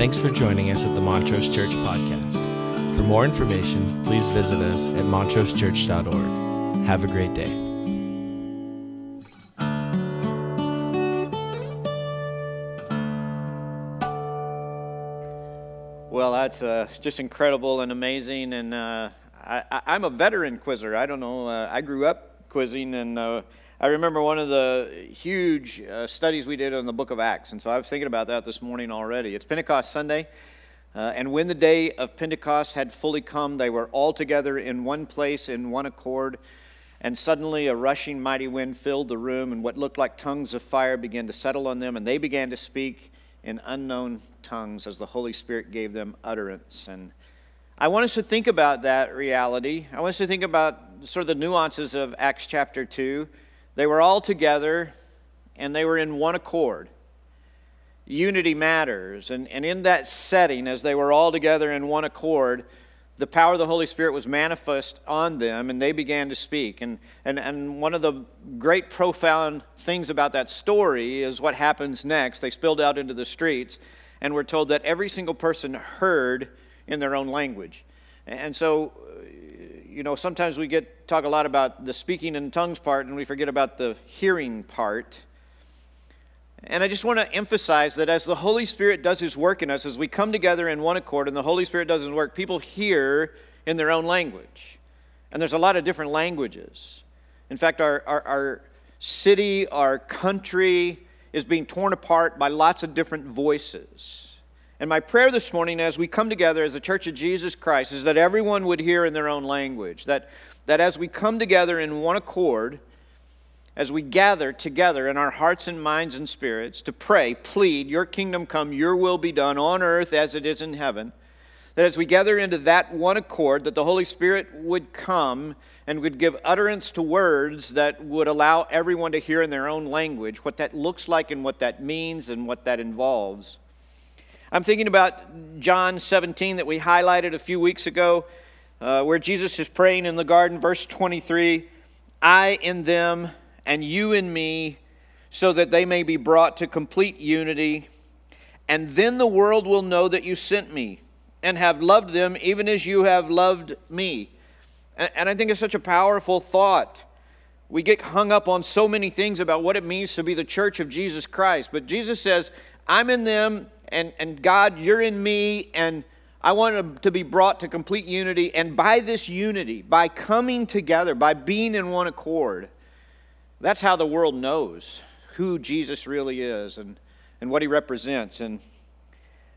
Thanks for joining us at the Montrose Church Podcast. For more information, please visit us at montrosechurch.org. Have a great day. Well, that's uh, just incredible and amazing. And uh, I, am a veteran quizzer. I don't know. Uh, I grew up quizzing, and uh, I remember one of the huge uh, studies we did on the book of Acts. And so I was thinking about that this morning already. It's Pentecost Sunday. Uh, and when the day of Pentecost had fully come, they were all together in one place in one accord. And suddenly a rushing mighty wind filled the room, and what looked like tongues of fire began to settle on them, and they began to speak in unknown tongues as the Holy Spirit gave them utterance. And I want us to think about that reality. I want us to think about sort of the nuances of Acts chapter 2. They were all together and they were in one accord. Unity matters. And, and in that setting, as they were all together in one accord, the power of the Holy Spirit was manifest on them and they began to speak. And, and, and one of the great, profound things about that story is what happens next. They spilled out into the streets and we're told that every single person heard in their own language. And so, you know, sometimes we get talk a lot about the speaking in tongues part and we forget about the hearing part. And I just want to emphasize that as the Holy Spirit does his work in us, as we come together in one accord and the Holy Spirit does his work, people hear in their own language. And there's a lot of different languages. In fact, our, our, our city, our country is being torn apart by lots of different voices. And my prayer this morning, as we come together as the Church of Jesus Christ, is that everyone would hear in their own language. That, that as we come together in one accord, as we gather together in our hearts and minds and spirits to pray, plead, Your kingdom come, Your will be done on earth as it is in heaven, that as we gather into that one accord, that the Holy Spirit would come and would give utterance to words that would allow everyone to hear in their own language what that looks like and what that means and what that involves. I'm thinking about John 17 that we highlighted a few weeks ago, uh, where Jesus is praying in the garden, verse 23 I in them, and you in me, so that they may be brought to complete unity. And then the world will know that you sent me and have loved them even as you have loved me. And, and I think it's such a powerful thought. We get hung up on so many things about what it means to be the church of Jesus Christ. But Jesus says, I'm in them and, and God, you're in me, and I want to be brought to complete unity. And by this unity, by coming together, by being in one accord, that's how the world knows who Jesus really is and, and what he represents. And,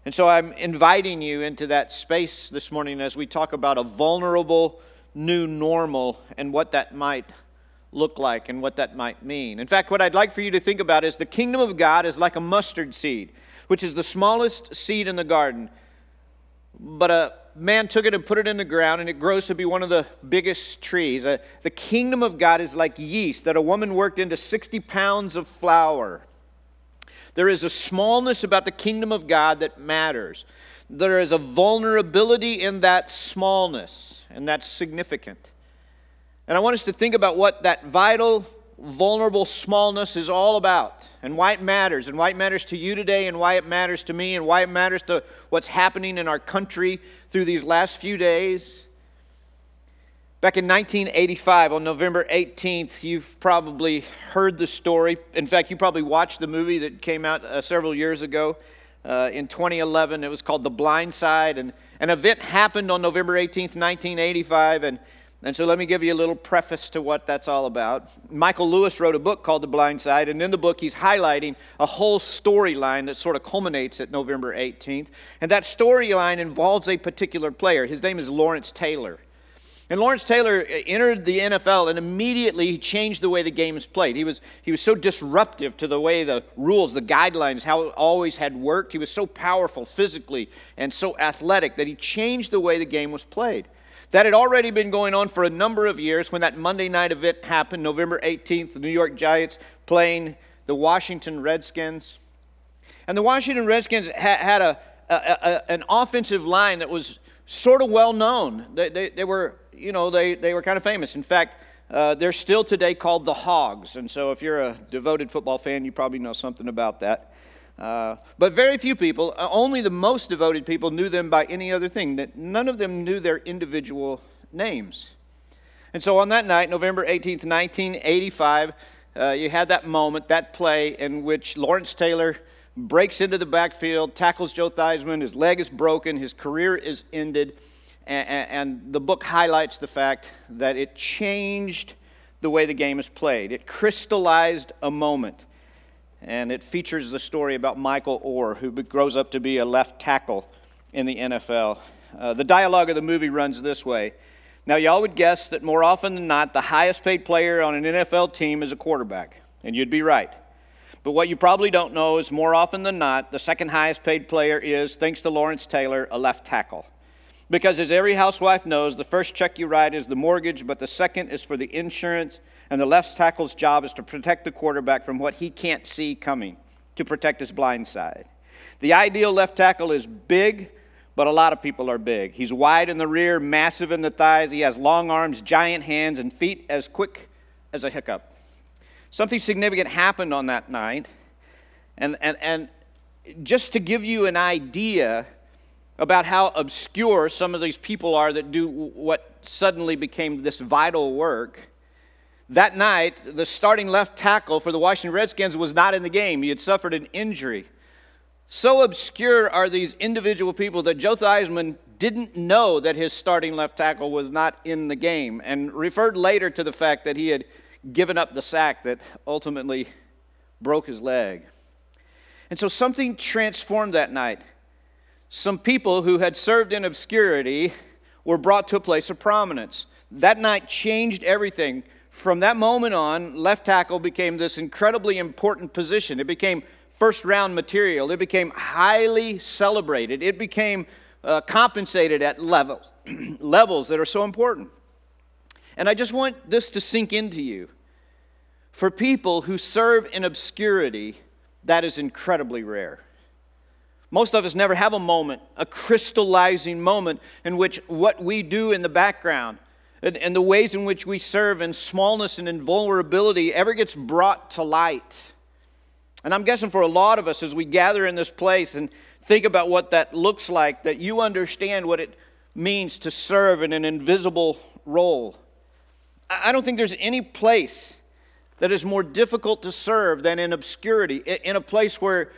and so I'm inviting you into that space this morning as we talk about a vulnerable new normal and what that might look like and what that might mean. In fact, what I'd like for you to think about is the kingdom of God is like a mustard seed which is the smallest seed in the garden. But a man took it and put it in the ground, and it grows to be one of the biggest trees. Uh, the kingdom of God is like yeast that a woman worked into 60 pounds of flour. There is a smallness about the kingdom of God that matters. There is a vulnerability in that smallness, and that's significant. And I want us to think about what that vital vulnerable smallness is all about and why it matters and why it matters to you today and why it matters to me and why it matters to what's happening in our country through these last few days. Back in 1985, on November 18th, you've probably heard the story. In fact, you probably watched the movie that came out uh, several years ago. Uh, in 2011, it was called The Blind Side. And an event happened on November 18th, 1985. And and so let me give you a little preface to what that's all about. Michael Lewis wrote a book called The Blind Side, and in the book, he's highlighting a whole storyline that sort of culminates at November 18th. And that storyline involves a particular player. His name is Lawrence Taylor. And Lawrence Taylor uh, entered the NFL and immediately he changed the way the game is played. He was, he was so disruptive to the way the rules, the guidelines, how it always had worked. He was so powerful physically and so athletic that he changed the way the game was played. That had already been going on for a number of years when that Monday night event happened, November 18th, the New York Giants playing the Washington Redskins. And the Washington Redskins ha- had a, a, a, an offensive line that was sort of well known. They, they, they, were, you know, they, they were kind of famous. In fact, uh, they're still today called the Hogs. And so if you're a devoted football fan, you probably know something about that. Uh, but very few people, uh, only the most devoted people, knew them by any other thing. That none of them knew their individual names. And so on that night, November 18th, 1985, uh, you had that moment, that play in which Lawrence Taylor breaks into the backfield, tackles Joe Theismann, his leg is broken, his career is ended, and, and the book highlights the fact that it changed the way the game is played. It crystallized a moment. And it features the story about Michael Oher, who grows up to be a left tackle in the NFL. Uh, the dialogue of the movie runs this way. Now, y'all would guess that more often than not, the highest paid player on an NFL team is a quarterback, and you'd be right. But what you probably don't know is more often than not, the second highest paid player is, thanks to Lawrence Taylor, a left tackle. Because as every housewife knows, the first check you write is the mortgage, but the second is for the insurance, and the left tackle's job is to protect the quarterback from what he can't see coming, to protect his blind side. The ideal left tackle is big, but a lot of people are big. He's wide in the rear, massive in the thighs. He has long arms, giant hands, and feet as quick as a hiccup. Something significant happened on that night. And, and, and just to give you an idea about how obscure some of these people are that do what suddenly became this vital work, that night, the starting left tackle for the Washington Redskins was not in the game. He had suffered an injury. So obscure are these individual people that Joe Theismann didn't know that his starting left tackle was not in the game and referred later to the fact that he had given up the sack that ultimately broke his leg. And so something transformed that night. Some people who had served in obscurity were brought to a place of prominence. That night changed everything. From that moment on, left tackle became this incredibly important position. It became first round material, it became highly celebrated, it became uh, compensated at levels, levels that are so important. And I just want this to sink into you. For people who serve in obscurity, that is incredibly rare. Most of us never have a moment, a crystallizing moment, in which what we do in the background and, and the ways in which we serve in smallness and in vulnerability ever gets brought to light. And I'm guessing for a lot of us, as we gather in this place and think about what that looks like, that you understand what it means to serve in an invisible role. I don't think there's any place that is more difficult to serve than in obscurity, in a place where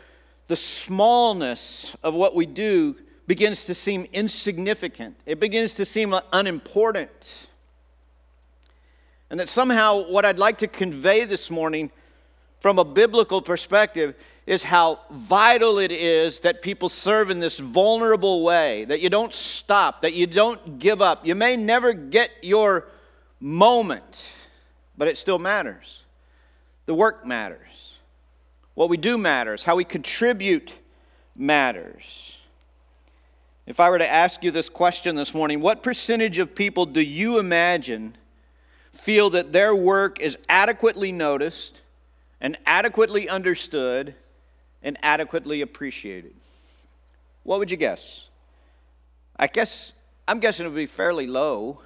the smallness of what we do begins to seem insignificant, it begins to seem unimportant. And that somehow, what I'd like to convey this morning from a biblical perspective is how vital it is that people serve in this vulnerable way, that you don't stop, that you don't give up. You may never get your moment, but it still matters. The work matters. What we do matters. How we contribute matters. If I were to ask you this question this morning, what percentage of people do you imagine feel that their work is adequately noticed and adequately understood and adequately appreciated? What would you guess? I guess I'm guessing it would be fairly low.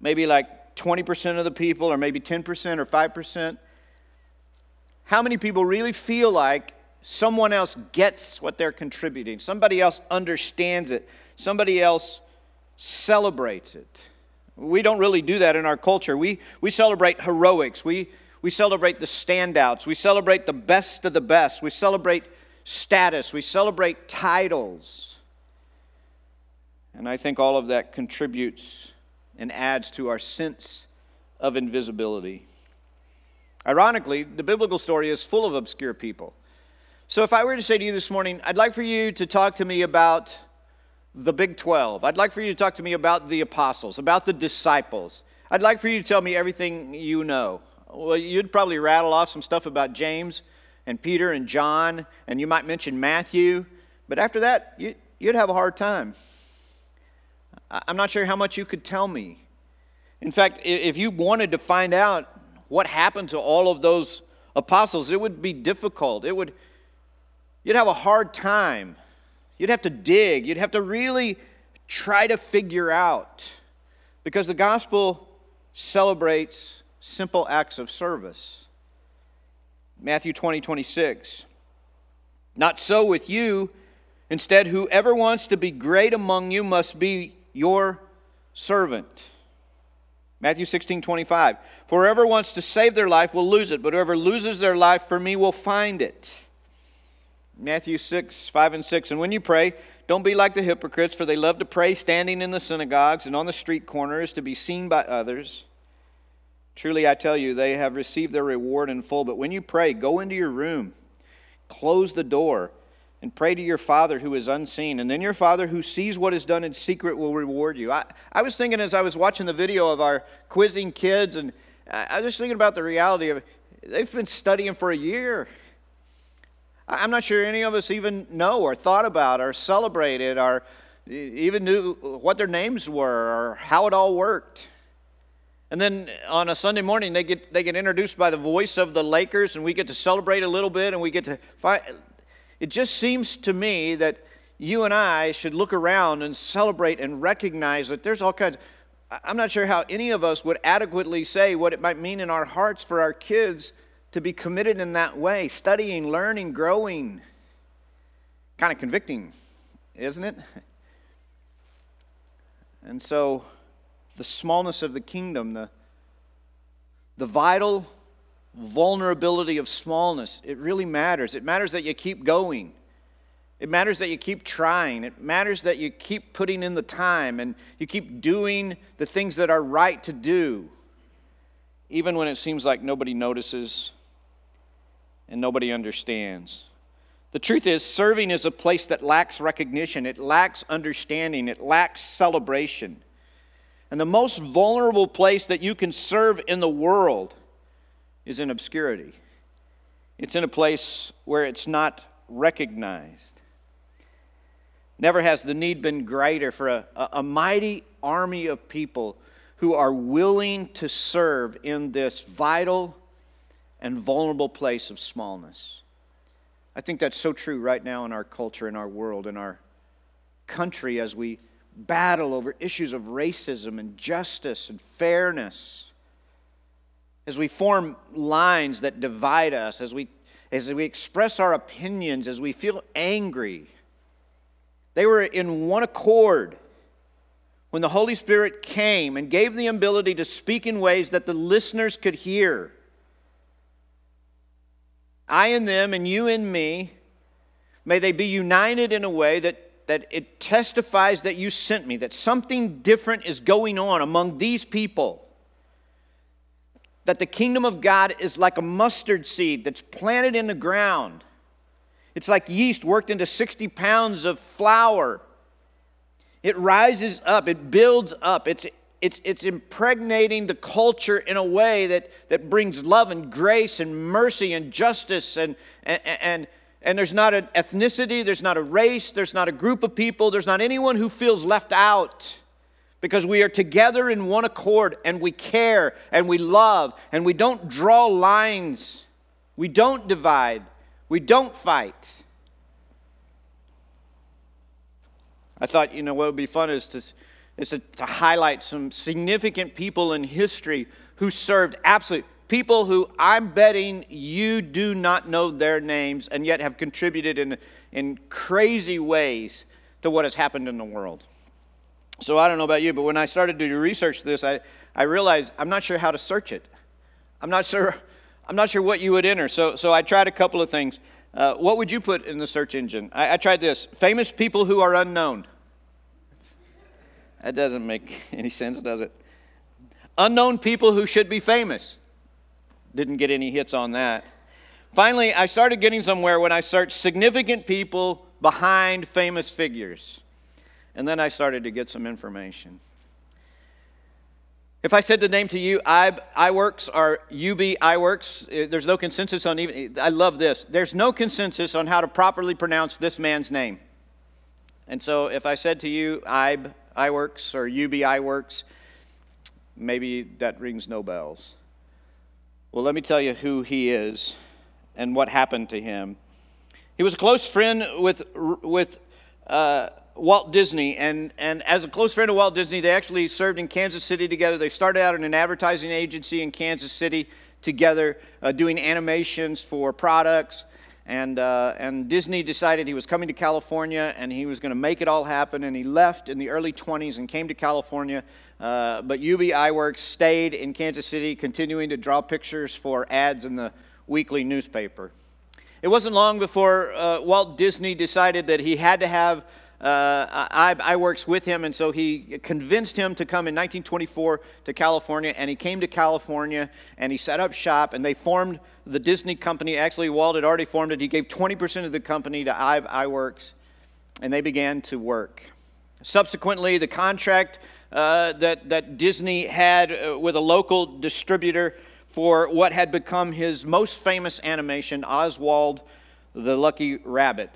Maybe like 20% of the people, or maybe 10% or 5%. How many people really feel like someone else gets what they're contributing? Somebody else understands it. Somebody else celebrates it. We don't really do that in our culture. We, we celebrate heroics. We, we celebrate the standouts. We celebrate the best of the best. We celebrate status. We celebrate titles. And I think all of that contributes and adds to our sense of invisibility. Ironically, the biblical story is full of obscure people. So if I were to say to you this morning, I'd like for you to talk to me about the Big 12. I'd like for you to talk to me about the apostles, about the disciples. I'd like for you to tell me everything you know. Well, you'd probably rattle off some stuff about James and Peter and John, and you might mention Matthew, but after that, you, would have a hard time. I'm not sure how much you could tell me. In fact, if you wanted to find out what happened to all of those apostles, it would be difficult. It would, you'd have a hard time. You'd have to dig. You'd have to really try to figure out. Because the gospel celebrates simple acts of service. Matthew 20, 26. Not so with you. Instead, whoever wants to be great among you must be your servant. Matthew 16, 25. For whoever wants to save their life will lose it, but whoever loses their life for me will find it. Matthew 6, 5 and 6. And when you pray, don't be like the hypocrites, for they love to pray standing in the synagogues and on the street corners to be seen by others. Truly, I tell you, they have received their reward in full. But when you pray, go into your room, close the door, and pray to your Father who is unseen. And then your Father who sees what is done in secret will reward you. I, I was thinking as I was watching the video of our quizzing kids, and I was just thinking about the reality of they've been studying for a year. I'm not sure any of us even know or thought about or celebrated or even knew what their names were or how it all worked. And then on a Sunday morning, they get, they get introduced by the voice of the Lakers, and we get to celebrate a little bit, and we get to find. It just seems to me that you and I should look around and celebrate and recognize that there's all kinds. I'm not sure how any of us would adequately say what it might mean in our hearts for our kids to be committed in that way, studying, learning, growing. Kind of convicting, isn't it? And so the smallness of the kingdom, the, the vital vulnerability of smallness, it really matters. It matters that you keep going. It matters that you keep trying. It matters that you keep putting in the time and you keep doing the things that are right to do, even when it seems like nobody notices and nobody understands. The truth is, serving is a place that lacks recognition, it lacks understanding, it lacks celebration. And the most vulnerable place that you can serve in the world is in obscurity. It's in a place where it's not recognized. Never has the need been greater for a, a, a, mighty army of people who are willing to serve in this vital and vulnerable place of smallness. I think that's so true right now in our culture, in our world, in our country as we battle over issues of racism and justice and fairness, as we form lines that divide us, as we, as we express our opinions, as we feel angry, they were in one accord when the Holy Spirit came and gave the ability to speak in ways that the listeners could hear. I and them, and you and me, may they be united in a way that that it testifies that you sent me, that something different is going on among these people. That the kingdom of God is like a mustard seed that's planted in the ground. It's like yeast worked into 60 pounds of flour. It rises up, it builds up, it's, it's, it's impregnating the culture in a way that, that brings love and grace and mercy and justice and, and, and and there's not an ethnicity, there's not a race, there's not a group of people, there's not anyone who feels left out because we are together in one accord and we care and we love and we don't draw lines, we don't divide, we don't fight. I thought, you know, what would be fun is to, is to, to highlight some significant people in history who served absolutely people who I'm betting you do not know their names and yet have contributed in, in crazy ways to what has happened in the world. So I don't know about you, but when I started to research this, I, I realized I'm not sure how to search it. I'm not sure, I'm not sure what you would enter. So, so I tried a couple of things. Uh, what would you put in the search engine? I, I tried this famous people who are unknown. That doesn't make any sense, does it? Unknown people who should be famous. Didn't get any hits on that. Finally, I started getting somewhere when I searched significant people behind famous figures. And then I started to get some information. If I said the name to you, IB Iwerks or UB Iwerks, eh, there's no consensus on even, I love this. There's no consensus on how to properly pronounce this man's name. And so if I said to you, IB Iwerks or UB Iwerks, maybe that rings no bells. Well, let me tell you who he is and what happened to him. He was a close friend with, with uh, Walt Disney, and, and as a close friend of Walt Disney, they actually served in Kansas City together. They started out in an advertising agency in Kansas City together, uh, doing animations for products. And, uh, and Disney decided he was coming to California and he was going to make it all happen. And he left in the early 20s and came to California. Uh, but UB Iwerks stayed in Kansas City, continuing to draw pictures for ads in the weekly newspaper. It wasn't long before uh, Walt Disney decided that he had to have uh, Iwerks with him, and so he convinced him to come in 1924 to California, and he came to California and he set up shop, and they formed the Disney company. Actually, Walt had already formed it. He gave 20% of the company to Iwerks, and they began to work. Subsequently, the contract uh, that, that Disney had uh, with a local distributor for what had become his most famous animation, Oswald the Lucky Rabbit.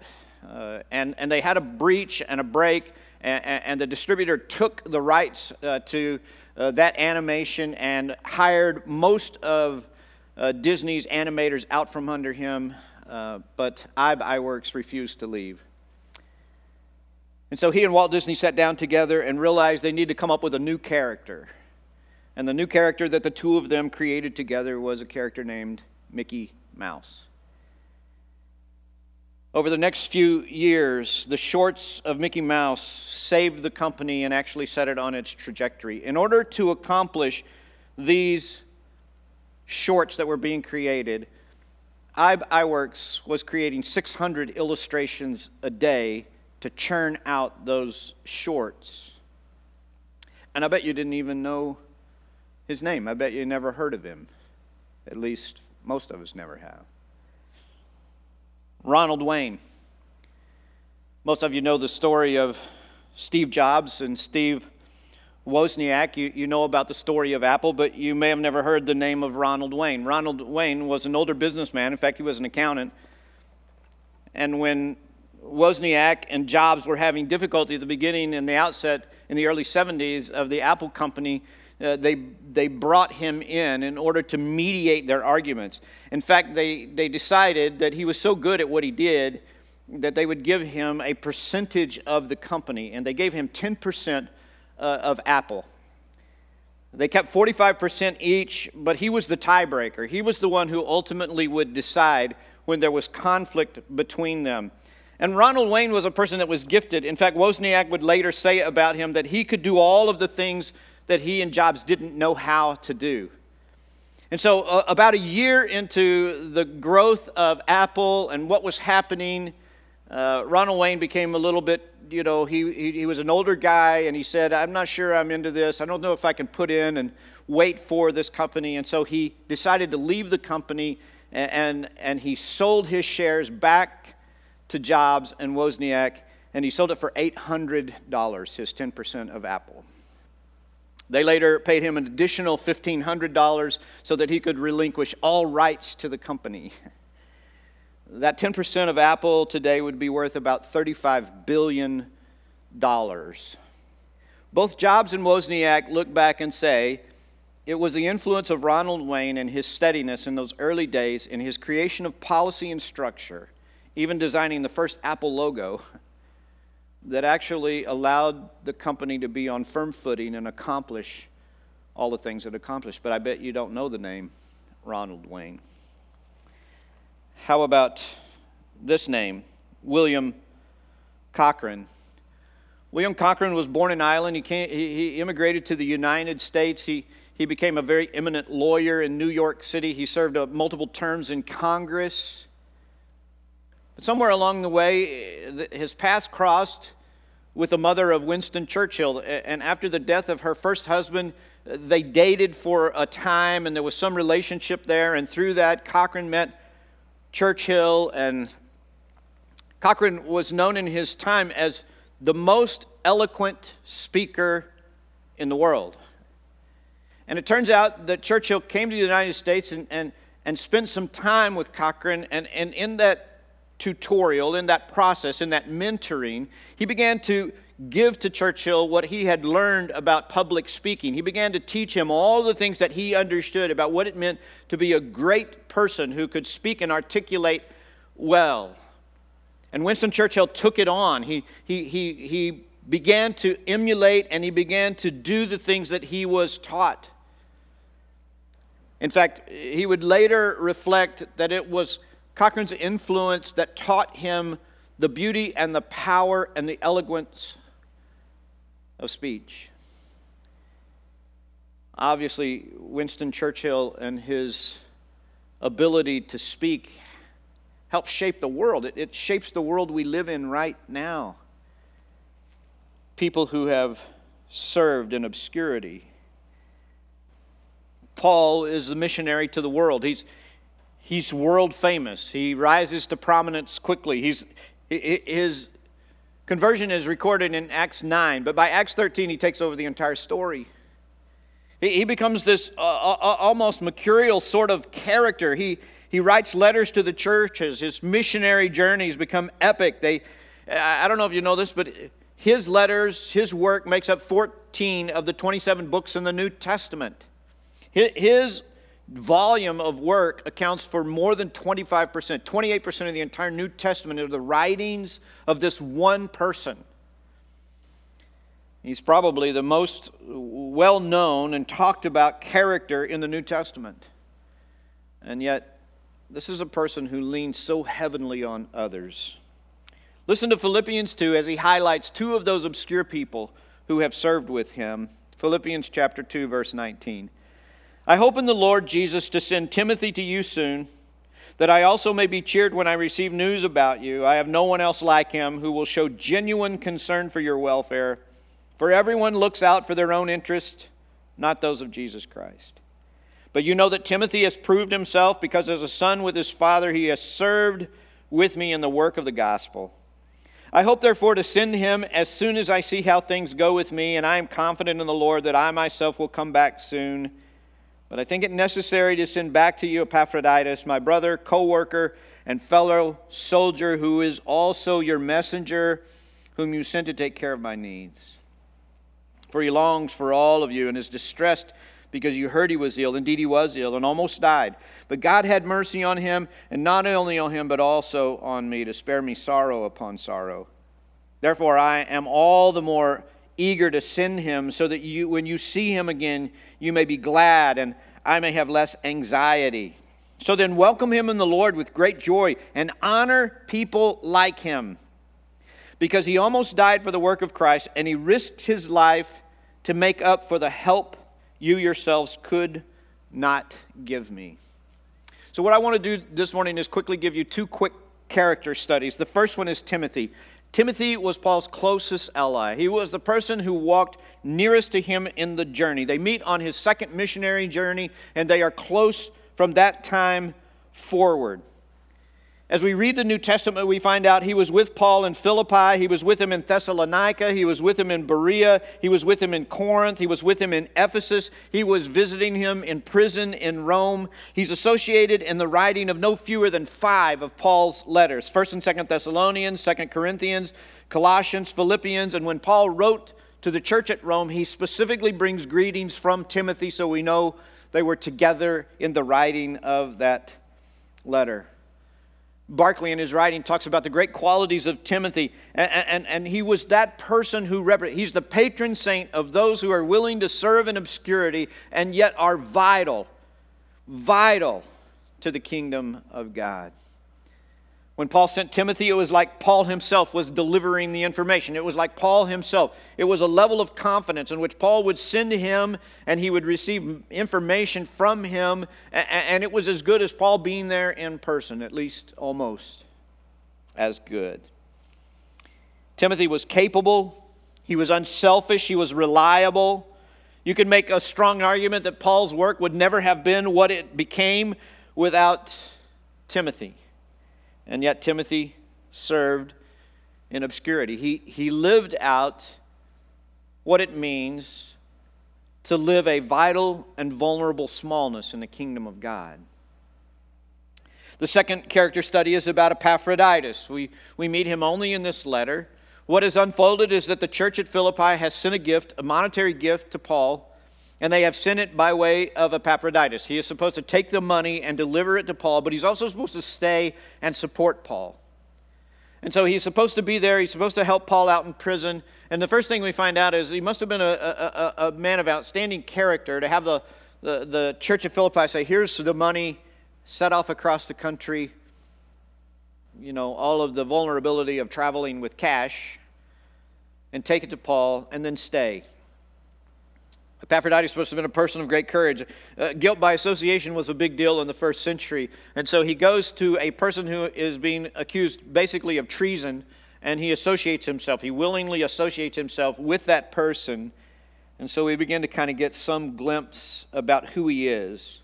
Uh, and, and they had a breach and a break, and, and the distributor took the rights uh, to uh, that animation and hired most of uh, Disney's animators out from under him, uh, but Ibe Iwerks refused to leave. And so he and Walt Disney sat down together and realized they needed to come up with a new character. And the new character that the two of them created together was a character named Mickey Mouse. Over the next few years, the shorts of Mickey Mouse saved the company and actually set it on its trajectory. In order to accomplish these shorts that were being created, Ibe Iwerks was creating 600 illustrations a day to churn out those shorts. And I bet you didn't even know his name. I bet you never heard of him. At least most of us never have. Ronald Wayne. Most of you know the story of Steve Jobs and Steve Wozniak. You, you know about the story of Apple, but you may have never heard the name of Ronald Wayne. Ronald Wayne was an older businessman. In fact, he was an accountant. And when Wozniak and Jobs were having difficulty at the beginning in the outset in the early 70s of the Apple company, uh, they, they brought him in in order to mediate their arguments. In fact, they, they decided that he was so good at what he did that they would give him a percentage of the company, and they gave him 10% uh, of Apple. They kept 45% each, but he was the tiebreaker. He was the one who ultimately would decide when there was conflict between them. And Ronald Wayne was a person that was gifted. In fact, Wozniak would later say about him that he could do all of the things that he and Jobs didn't know how to do. And so, uh, about a year into the growth of Apple and what was happening, uh, Ronald Wayne became a little bit, you know, he, he, he, was an older guy and he said, I'm not sure I'm into this. I don't know if I can put in and wait for this company. And so he decided to leave the company and, and, and he sold his shares back to Jobs and Wozniak and he sold it for $800, his 10% of Apple. They later paid him an additional $1,500 so that he could relinquish all rights to the company. That 10% of Apple today would be worth about $35 billion. Both Jobs and Wozniak look back and say it was the influence of Ronald Wayne and his steadiness in those early days in his creation of policy and structure, even designing the first Apple logo, that actually allowed the company to be on firm footing and accomplish all the things it accomplished. But I bet you don't know the name Ronald Wayne. How about this name, William Cockran? William Cockran was born in Ireland. He, came, he, he immigrated to the United States. He, he became a very eminent lawyer in New York City. He served uh, multiple terms in Congress. But somewhere along the way, his paths crossed with the mother of Winston Churchill. And after the death of her first husband, they dated for a time and there was some relationship there. And through that, Cockran met Churchill. And Cockran was known in his time as the most eloquent speaker in the world. And it turns out that Churchill came to the United States and, and, and spent some time with Cockran. And, and in that tutorial, in that process, in that mentoring, he began to give to Churchill what he had learned about public speaking. He began to teach him all the things that he understood about what it meant to be a great person who could speak and articulate well. And Winston Churchill took it on. He, he, he, he began to emulate and he began to do the things that he was taught. In fact, he would later reflect that it was Cockran's influence that taught him the beauty and the power and the eloquence of speech. Obviously, Winston Churchill and his ability to speak helps shape the world. It, it, shapes the world we live in right now. People who have served in obscurity. Paul is the missionary to the world. He's, he's world famous. He rises to prominence quickly. He's, his conversion is recorded in Acts 9, but by Acts 13, he takes over the entire story. He becomes this uh, uh, uh, almost mercurial sort of character. He, he writes letters to the churches. His missionary journeys become epic. They, I don't know if you know this, but his letters, his work makes up 14 of the 27 books in the New Testament. His volume of work accounts for more than 25%, 28% of the entire New Testament are the writings of this one person. He's probably the most well known and talked about character in the New Testament. And yet, this is a person who leans so heavenly on others. Listen to Philippians 2 as he highlights two of those obscure people who have served with him. Philippians chapter 2 verse 19. I hope in the Lord Jesus to send Timothy to you soon, that I also may be cheered when I receive news about you. I have no one else like him who will show genuine concern for your welfare. For everyone looks out for their own interest, not those of Jesus Christ. But you know that Timothy has proved himself because as a son with his father, he has served with me in the work of the gospel. I hope, therefore, to send him as soon as I see how things go with me, and I am confident in the Lord that I myself will come back soon. But I think it necessary to send back to you Epaphroditus, my brother, co worker, and fellow soldier, who is also your messenger, whom you sent to take care of my needs for he longs for all of you and is distressed because you heard he was ill. Indeed, he was ill and almost died. But God had mercy on him, and not only on him, but also on me, to spare me sorrow upon sorrow. Therefore, I am all the more eager to send him, so that you, when you see him again, you may be glad, and I may have less anxiety. So then, welcome him in the Lord with great joy, and honor people like him. Because he almost died for the work of Christ, and he risked his life to make up for the help you yourselves could not give me. So, what I want to do this morning is quickly give you two quick character studies. The first one is Timothy. Timothy was Paul's closest ally. He was the person who walked nearest to him in the journey. They meet on his second missionary journey, and they are close from that time forward. As we read the New Testament, we find out he was with Paul in Philippi, he was with him in Thessalonica, he was with him in Berea, he was with him in Corinth, he was with him in Ephesus, he was visiting him in prison in Rome. He's associated in the writing of no fewer than five of Paul's letters. 1st and 2nd Thessalonians, 2nd Corinthians, Colossians, Philippians, and when Paul wrote to the church at Rome, he specifically brings greetings from Timothy, so we know they were together in the writing of that letter. Barclay, in his writing, talks about the great qualities of Timothy, and, and, and he was that person who represents, he's the patron saint of those who are willing to serve in obscurity and yet are vital, vital to the kingdom of God. When Paul sent Timothy, it was like Paul himself was delivering the information. It was like Paul himself. It was a level of confidence in which Paul would send him and he would receive information from him. And it was as good as Paul being there in person, at least almost as good. Timothy was capable, he was unselfish, he was reliable. You could make a strong argument that Paul's work would never have been what it became without Timothy. And yet, Timothy served in obscurity. He, he lived out what it means to live a vital and vulnerable smallness in the kingdom of God. The second character study is about Epaphroditus. We, we meet him only in this letter. What is unfolded is that the church at Philippi has sent a gift, a monetary gift to Paul and they have sent it by way of Epaphroditus. He is supposed to take the money and deliver it to Paul, but he's also supposed to stay and support Paul. And so he's supposed to be there. He's supposed to help Paul out in prison. And the first thing we find out is he must have been a, a, a man of outstanding character to have the, the, the church of Philippi say, Here's the money, set off across the country. you know, all of the vulnerability of traveling with cash and take it to Paul and then stay. Epaphroditus to have been a person of great courage. Uh, guilt by association was a big deal in the first century. And so he goes to a person who is being accused basically of treason and he associates himself. He willingly associates himself with that person. And so we begin to kind of get some glimpse about who he is.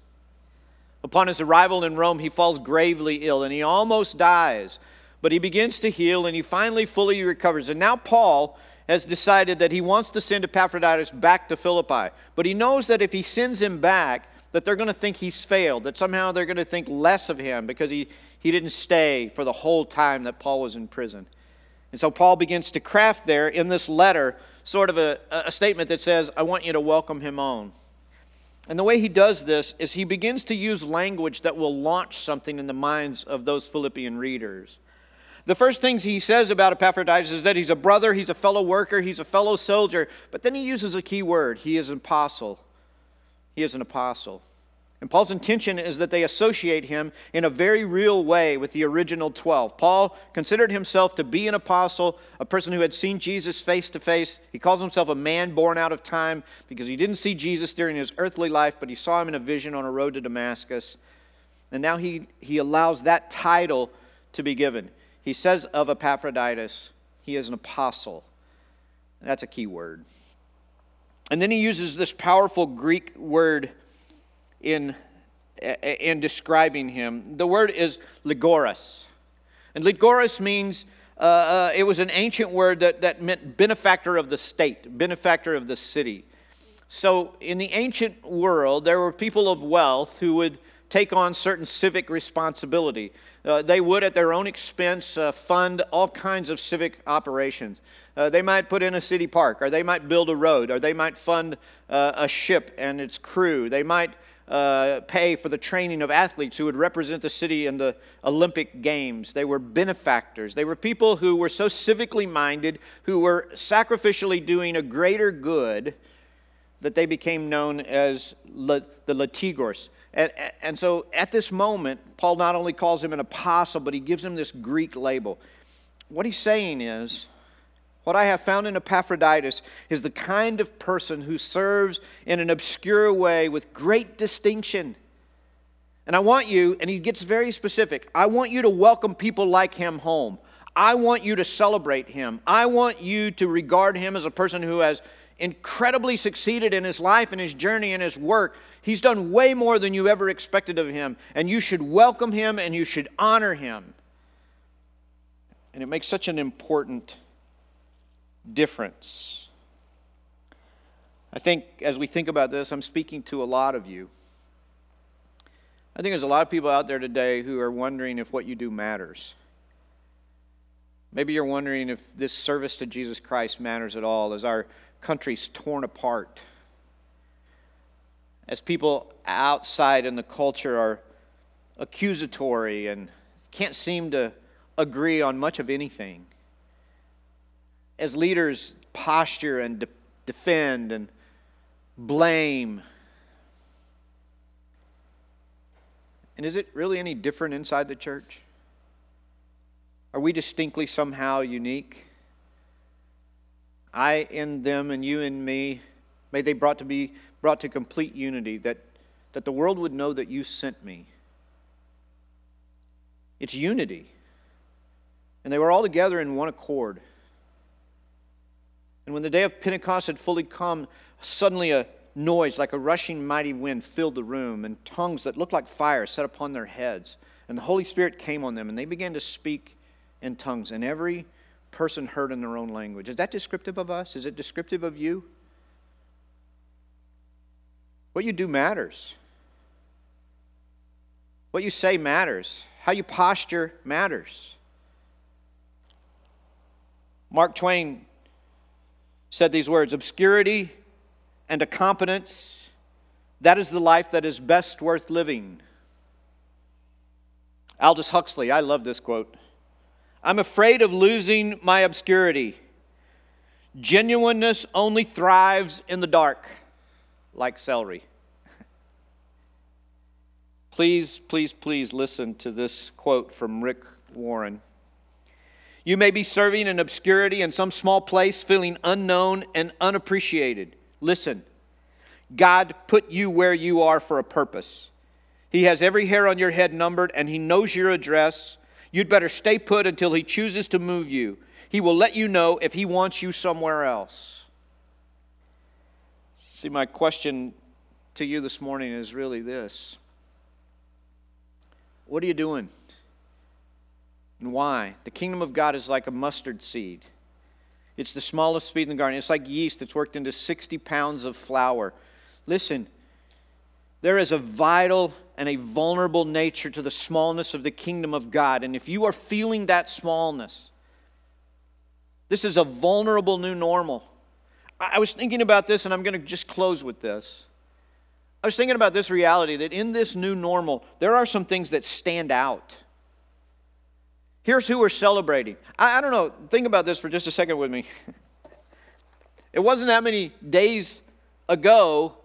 Upon his arrival in Rome, he falls gravely ill and he almost dies. But he begins to heal and he finally fully recovers. And now Paul has decided that he wants to send Epaphroditus back to Philippi. But he knows that if he sends him back, that they're going to think he's failed, that somehow they're going to think less of him because he, he didn't stay for the whole time that Paul was in prison. And so Paul begins to craft there in this letter sort of a, a statement that says, I want you to welcome him on. And the way he does this is he begins to use language that will launch something in the minds of those Philippian readers. The first things he says about Epaphroditus is that he's a brother, he's a fellow worker, he's a fellow soldier, but then he uses a key word. He is an apostle. He is an apostle. And Paul's intention is that they associate him in a very real way with the original 12. Paul considered himself to be an apostle, a person who had seen Jesus face to face. He calls himself a man born out of time because he didn't see Jesus during his earthly life, but he saw him in a vision on a road to Damascus. And now he, he allows that title to be given. He says of Epaphroditus, he is an apostle. That's a key word. And then he uses this powerful Greek word in, in describing him. The word is leitourgos. And leitourgos means, uh, uh, it was an ancient word that, that meant benefactor of the state, benefactor of the city. So in the ancient world, there were people of wealth who would take on certain civic responsibility. Uh, they would, at their own expense, uh, fund all kinds of civic operations. Uh, they might put in a city park, or they might build a road, or they might fund uh, a ship and its crew. They might uh, pay for the training of athletes who would represent the city in the Olympic Games. They were benefactors. They were people who were so civically minded, who were sacrificially doing a greater good, that they became known as the Latigors. And, and so at this moment, Paul not only calls him an apostle, but he gives him this Greek label. What he's saying is, what I have found in Epaphroditus is the kind of person who serves in an obscure way with great distinction. And I want you, and he gets very specific, I want you to welcome people like him home. I want you to celebrate him. I want you to regard him as a person who has incredibly succeeded in his life and his journey and his work. He's done way more than you ever expected of him, and you should welcome him and you should honor him. And it makes such an important difference. I think as we think about this, I'm speaking to a lot of you. I think there's a lot of people out there today who are wondering if what you do matters. Maybe you're wondering if this service to Jesus Christ matters at all as our country's torn apart. As people outside in the culture are accusatory and can't seem to agree on much of anything as leaders posture and de- defend and blame. And is it really any different inside the church? Are we distinctly somehow unique? I in them and you in me, may they brought to be brought to complete unity, that, that the world would know that you sent me. It's unity. And they were all together in one accord. And when the day of Pentecost had fully come, suddenly a noise like a rushing mighty wind filled the room, and tongues that looked like fire set upon their heads. And the Holy Spirit came on them, and they began to speak in tongues, and every person heard in their own language. Is that descriptive of us? Is it descriptive of you? What you do matters. What you say matters. How you posture matters. Mark Twain said these words Obscurity and a competence, that is the life that is best worth living. Aldous Huxley, I love this quote. I'm afraid of losing my obscurity. Genuineness only thrives in the dark, like celery. please, please, please listen to this quote from Rick Warren. You may be serving in obscurity in some small place, feeling unknown and unappreciated. Listen, God put you where you are for a purpose. He has every hair on your head numbered, and He knows your address. You'd better stay put until He chooses to move you. He will let you know if He wants you somewhere else. See, my question to you this morning is really this What are you doing? And why? The kingdom of God is like a mustard seed. It's the smallest seed in the garden. It's like yeast that's worked into 60 pounds of flour. Listen, there is a vital and a vulnerable nature to the smallness of the kingdom of God. And if you are feeling that smallness, this is a vulnerable new normal. I was thinking about this, and I'm going to just close with this. I was thinking about this reality that in this new normal, there are some things that stand out. Here's who we're celebrating. I, I don't know, think about this for just a second with me. it wasn't that many days ago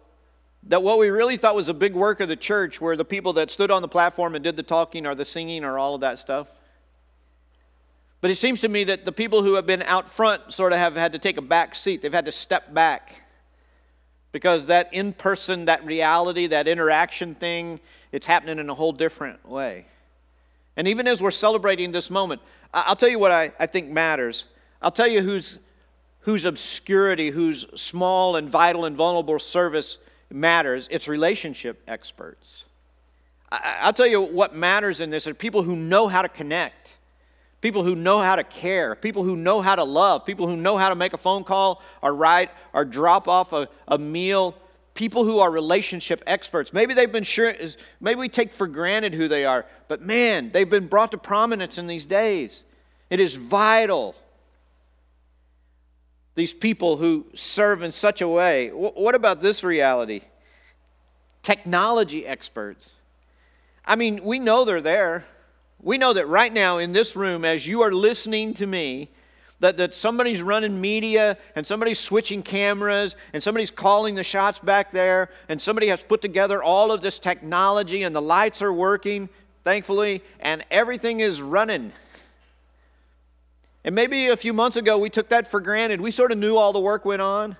that what we really thought was a big work of the church were the people that stood on the platform and did the talking or the singing or all of that stuff. But it seems to me that the people who have been out front sort of have had to take a back seat. They've had to step back because that in person, that reality, that interaction thing, it's happening in a whole different way. And even as we're celebrating this moment, I'll tell you what I, I think matters. I'll tell you whose, whose obscurity, whose small and vital and vulnerable service matters, it's relationship experts. I, will tell you what matters in this are people who know how to connect, people who know how to care, people who know how to love, people who know how to make a phone call or write or drop off a, a meal. People who are relationship experts. Maybe they've been sure, maybe we take for granted who they are, but man, they've been brought to prominence in these days. It is vital these people who serve in such a way. What about this reality? Technology experts. I mean, we know they're there. We know that right now in this room, as you are listening to me, that, that somebody's running media and somebody's switching cameras and somebody's calling the shots back there and somebody has put together all of this technology and the lights are working, thankfully, and everything is running. And maybe a few months ago we took that for granted. We sort of knew all the work went on.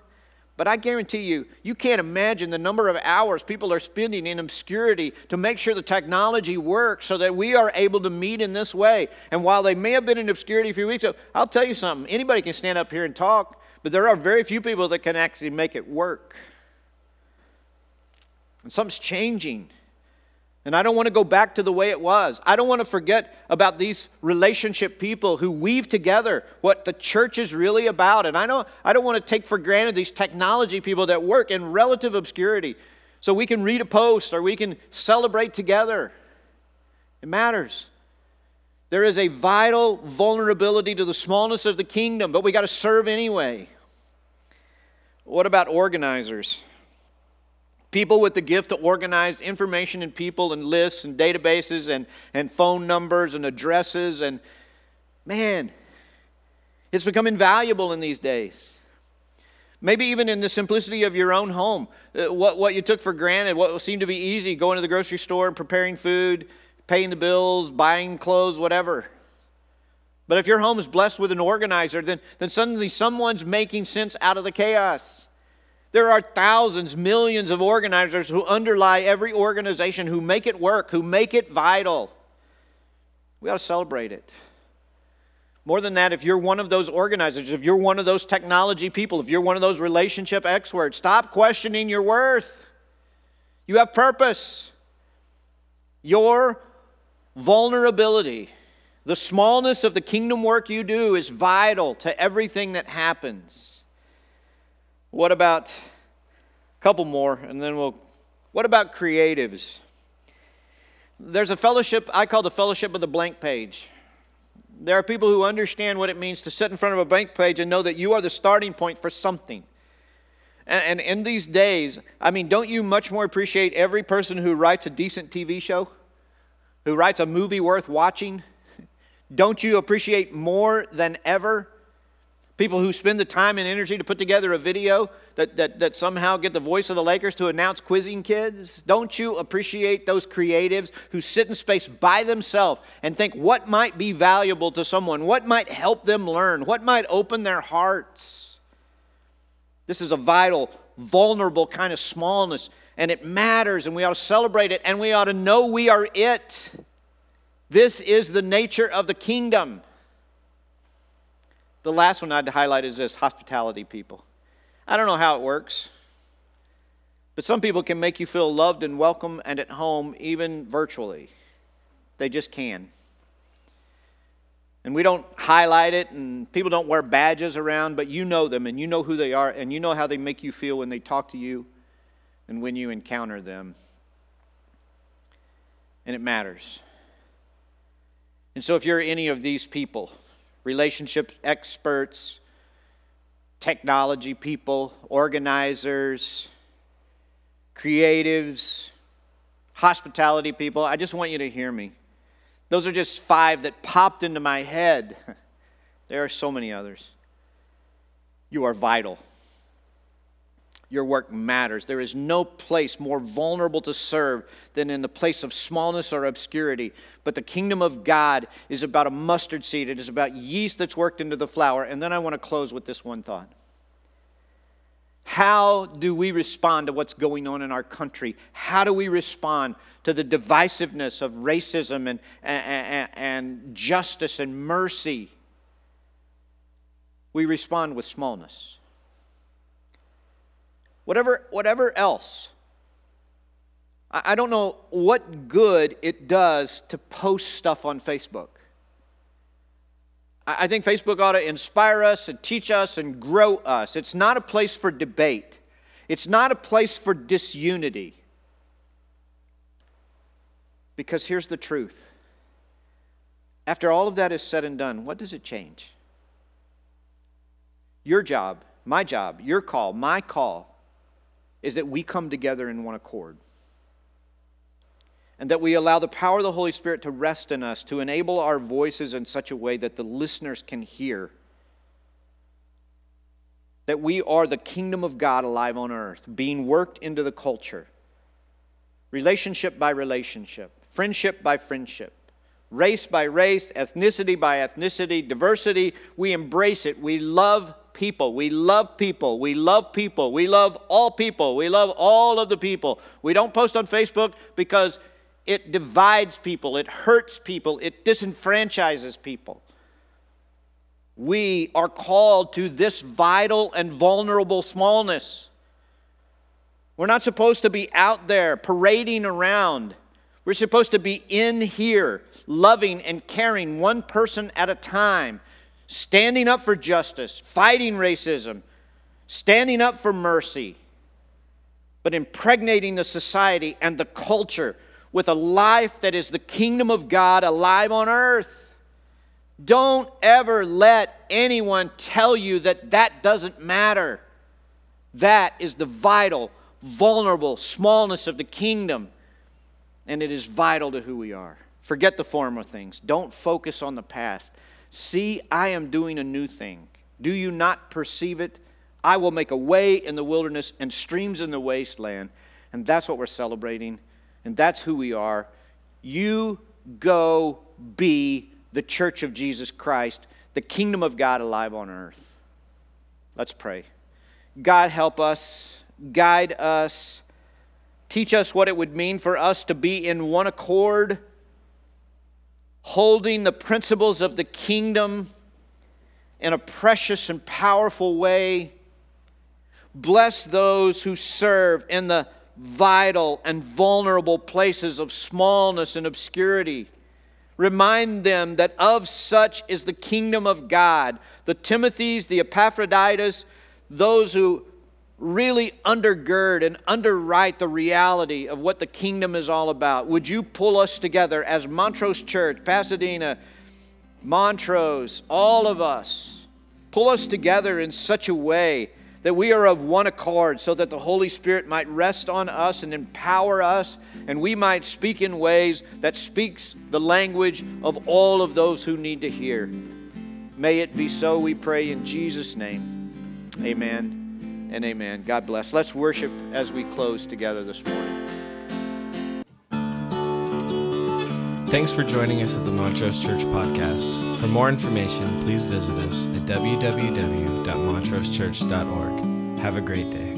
But I guarantee you, you can't imagine the number of hours people are spending in obscurity to make sure the technology works so that we are able to meet in this way. And while they may have been in obscurity a few weeks ago, I'll tell you something anybody can stand up here and talk, but there are very few people that can actually make it work. And something's changing. And I don't want to go back to the way it was. I don't want to forget about these relationship people who weave together what the church is really about. And I know I don't want to take for granted these technology people that work in relative obscurity. So we can read a post or we can celebrate together. It matters. There is a vital vulnerability to the smallness of the kingdom, but we got to serve anyway. What about organizers? People with the gift to organize information and people and lists and databases and, and phone numbers and addresses. And man, it's become invaluable in these days. Maybe even in the simplicity of your own home. Uh, what, what you took for granted, what seemed to be easy, going to the grocery store and preparing food, paying the bills, buying clothes, whatever. But if your home is blessed with an organizer, then, then suddenly someone's making sense out of the chaos. There are thousands, millions of organizers who underlie every organization, who make it work, who make it vital. We ought to celebrate it. More than that, if you're one of those organizers, if you're one of those technology people, if you're one of those relationship experts, stop questioning your worth. You have purpose. Your vulnerability, the smallness of the kingdom work you do, is vital to everything that happens. What about a couple more, and then we'll. What about creatives? There's a fellowship I call the fellowship of the blank page. There are people who understand what it means to sit in front of a blank page and know that you are the starting point for something. And, in these days, I mean, don't you much more appreciate every person who writes a decent TV show? Who writes a movie worth watching? Don't you appreciate more than ever People who spend the time and energy to put together a video that, that, that somehow get the voice of the Lakers to announce quizzing kids. Don't you appreciate those creatives who sit in space by themselves and think what might be valuable to someone, what might help them learn, what might open their hearts? This is a vital, vulnerable kind of smallness, and it matters, and we ought to celebrate it, and we ought to know we are it. This is the nature of the kingdom. The last one I'd highlight is this hospitality people. I don't know how it works, but some people can make you feel loved and welcome and at home even virtually. They just can. And we don't highlight it, and people don't wear badges around, but you know them and you know who they are, and you know how they make you feel when they talk to you and when you encounter them. And it matters. And so, if you're any of these people, relationship experts, technology people, organizers, creatives, hospitality people. I just want you to hear me. Those are just five that popped into my head. There are so many others. You are vital. Your work matters. There is no place more vulnerable to serve than in the place of smallness or obscurity. But the kingdom of God is about a mustard seed, it is about yeast that's worked into the flour. And then I want to close with this one thought. How do we respond to what's going on in our country? How do we respond to the divisiveness of racism and, and, and justice and mercy? We respond with smallness whatever, whatever else. I, I don't know what good it does to post stuff on Facebook. I, I think Facebook ought to inspire us and teach us and grow us. It's not a place for debate, it's not a place for disunity. Because here's the truth. After all of that is said and done, what does it change? Your job, my job, your call, my call is that we come together in one accord. And that we allow the power of the Holy Spirit to rest in us, to enable our voices in such a way that the listeners can hear. That we are the kingdom of God alive on earth, being worked into the culture, relationship by relationship, friendship by friendship, race by race, ethnicity by ethnicity, diversity. We embrace it. We love people. We love people. We love people. We love all people. We love all of the people. We don't post on Facebook because it divides people, it hurts people, it disenfranchises people. We are called to this vital and vulnerable smallness. We're not supposed to be out there parading around. We're supposed to be in here, loving and caring one person at a time, standing up for justice, fighting racism, standing up for mercy, but impregnating the society and the culture with a life that is the kingdom of God alive on earth. Don't ever let anyone tell you that that doesn't matter. That is the vital, vulnerable smallness of the kingdom, and it is vital to who we are. Forget the former things. Don't focus on the past. See, I am doing a new thing. Do you not perceive it? I will make a way in the wilderness and streams in the wasteland. And that's what we're celebrating. And that's who we are. You go be the church of Jesus Christ, the kingdom of God alive on earth. Let's pray. God, help us, guide us, teach us what it would mean for us to be in one accord holding the principles of the kingdom in a precious and powerful way. Bless those who serve in the vital and vulnerable places of smallness and obscurity. Remind them that of such is the kingdom of God. The Timothys, the Epaphroditus, those who really undergird and underwrite the reality of what the kingdom is all about. Would you pull us together as Montrose Church, Pasadena, Montrose, all of us, pull us together in such a way that we are of one accord so that the Holy Spirit might rest on us and empower us and we might speak in ways that speaks the language of all of those who need to hear. May it be so, we pray in Jesus' name. Amen and amen. God bless. Let's worship as we close together this morning. Thanks for joining us at the Montrose Church Podcast. For more information, please visit us at www.montrosechurch.org. Have a great day.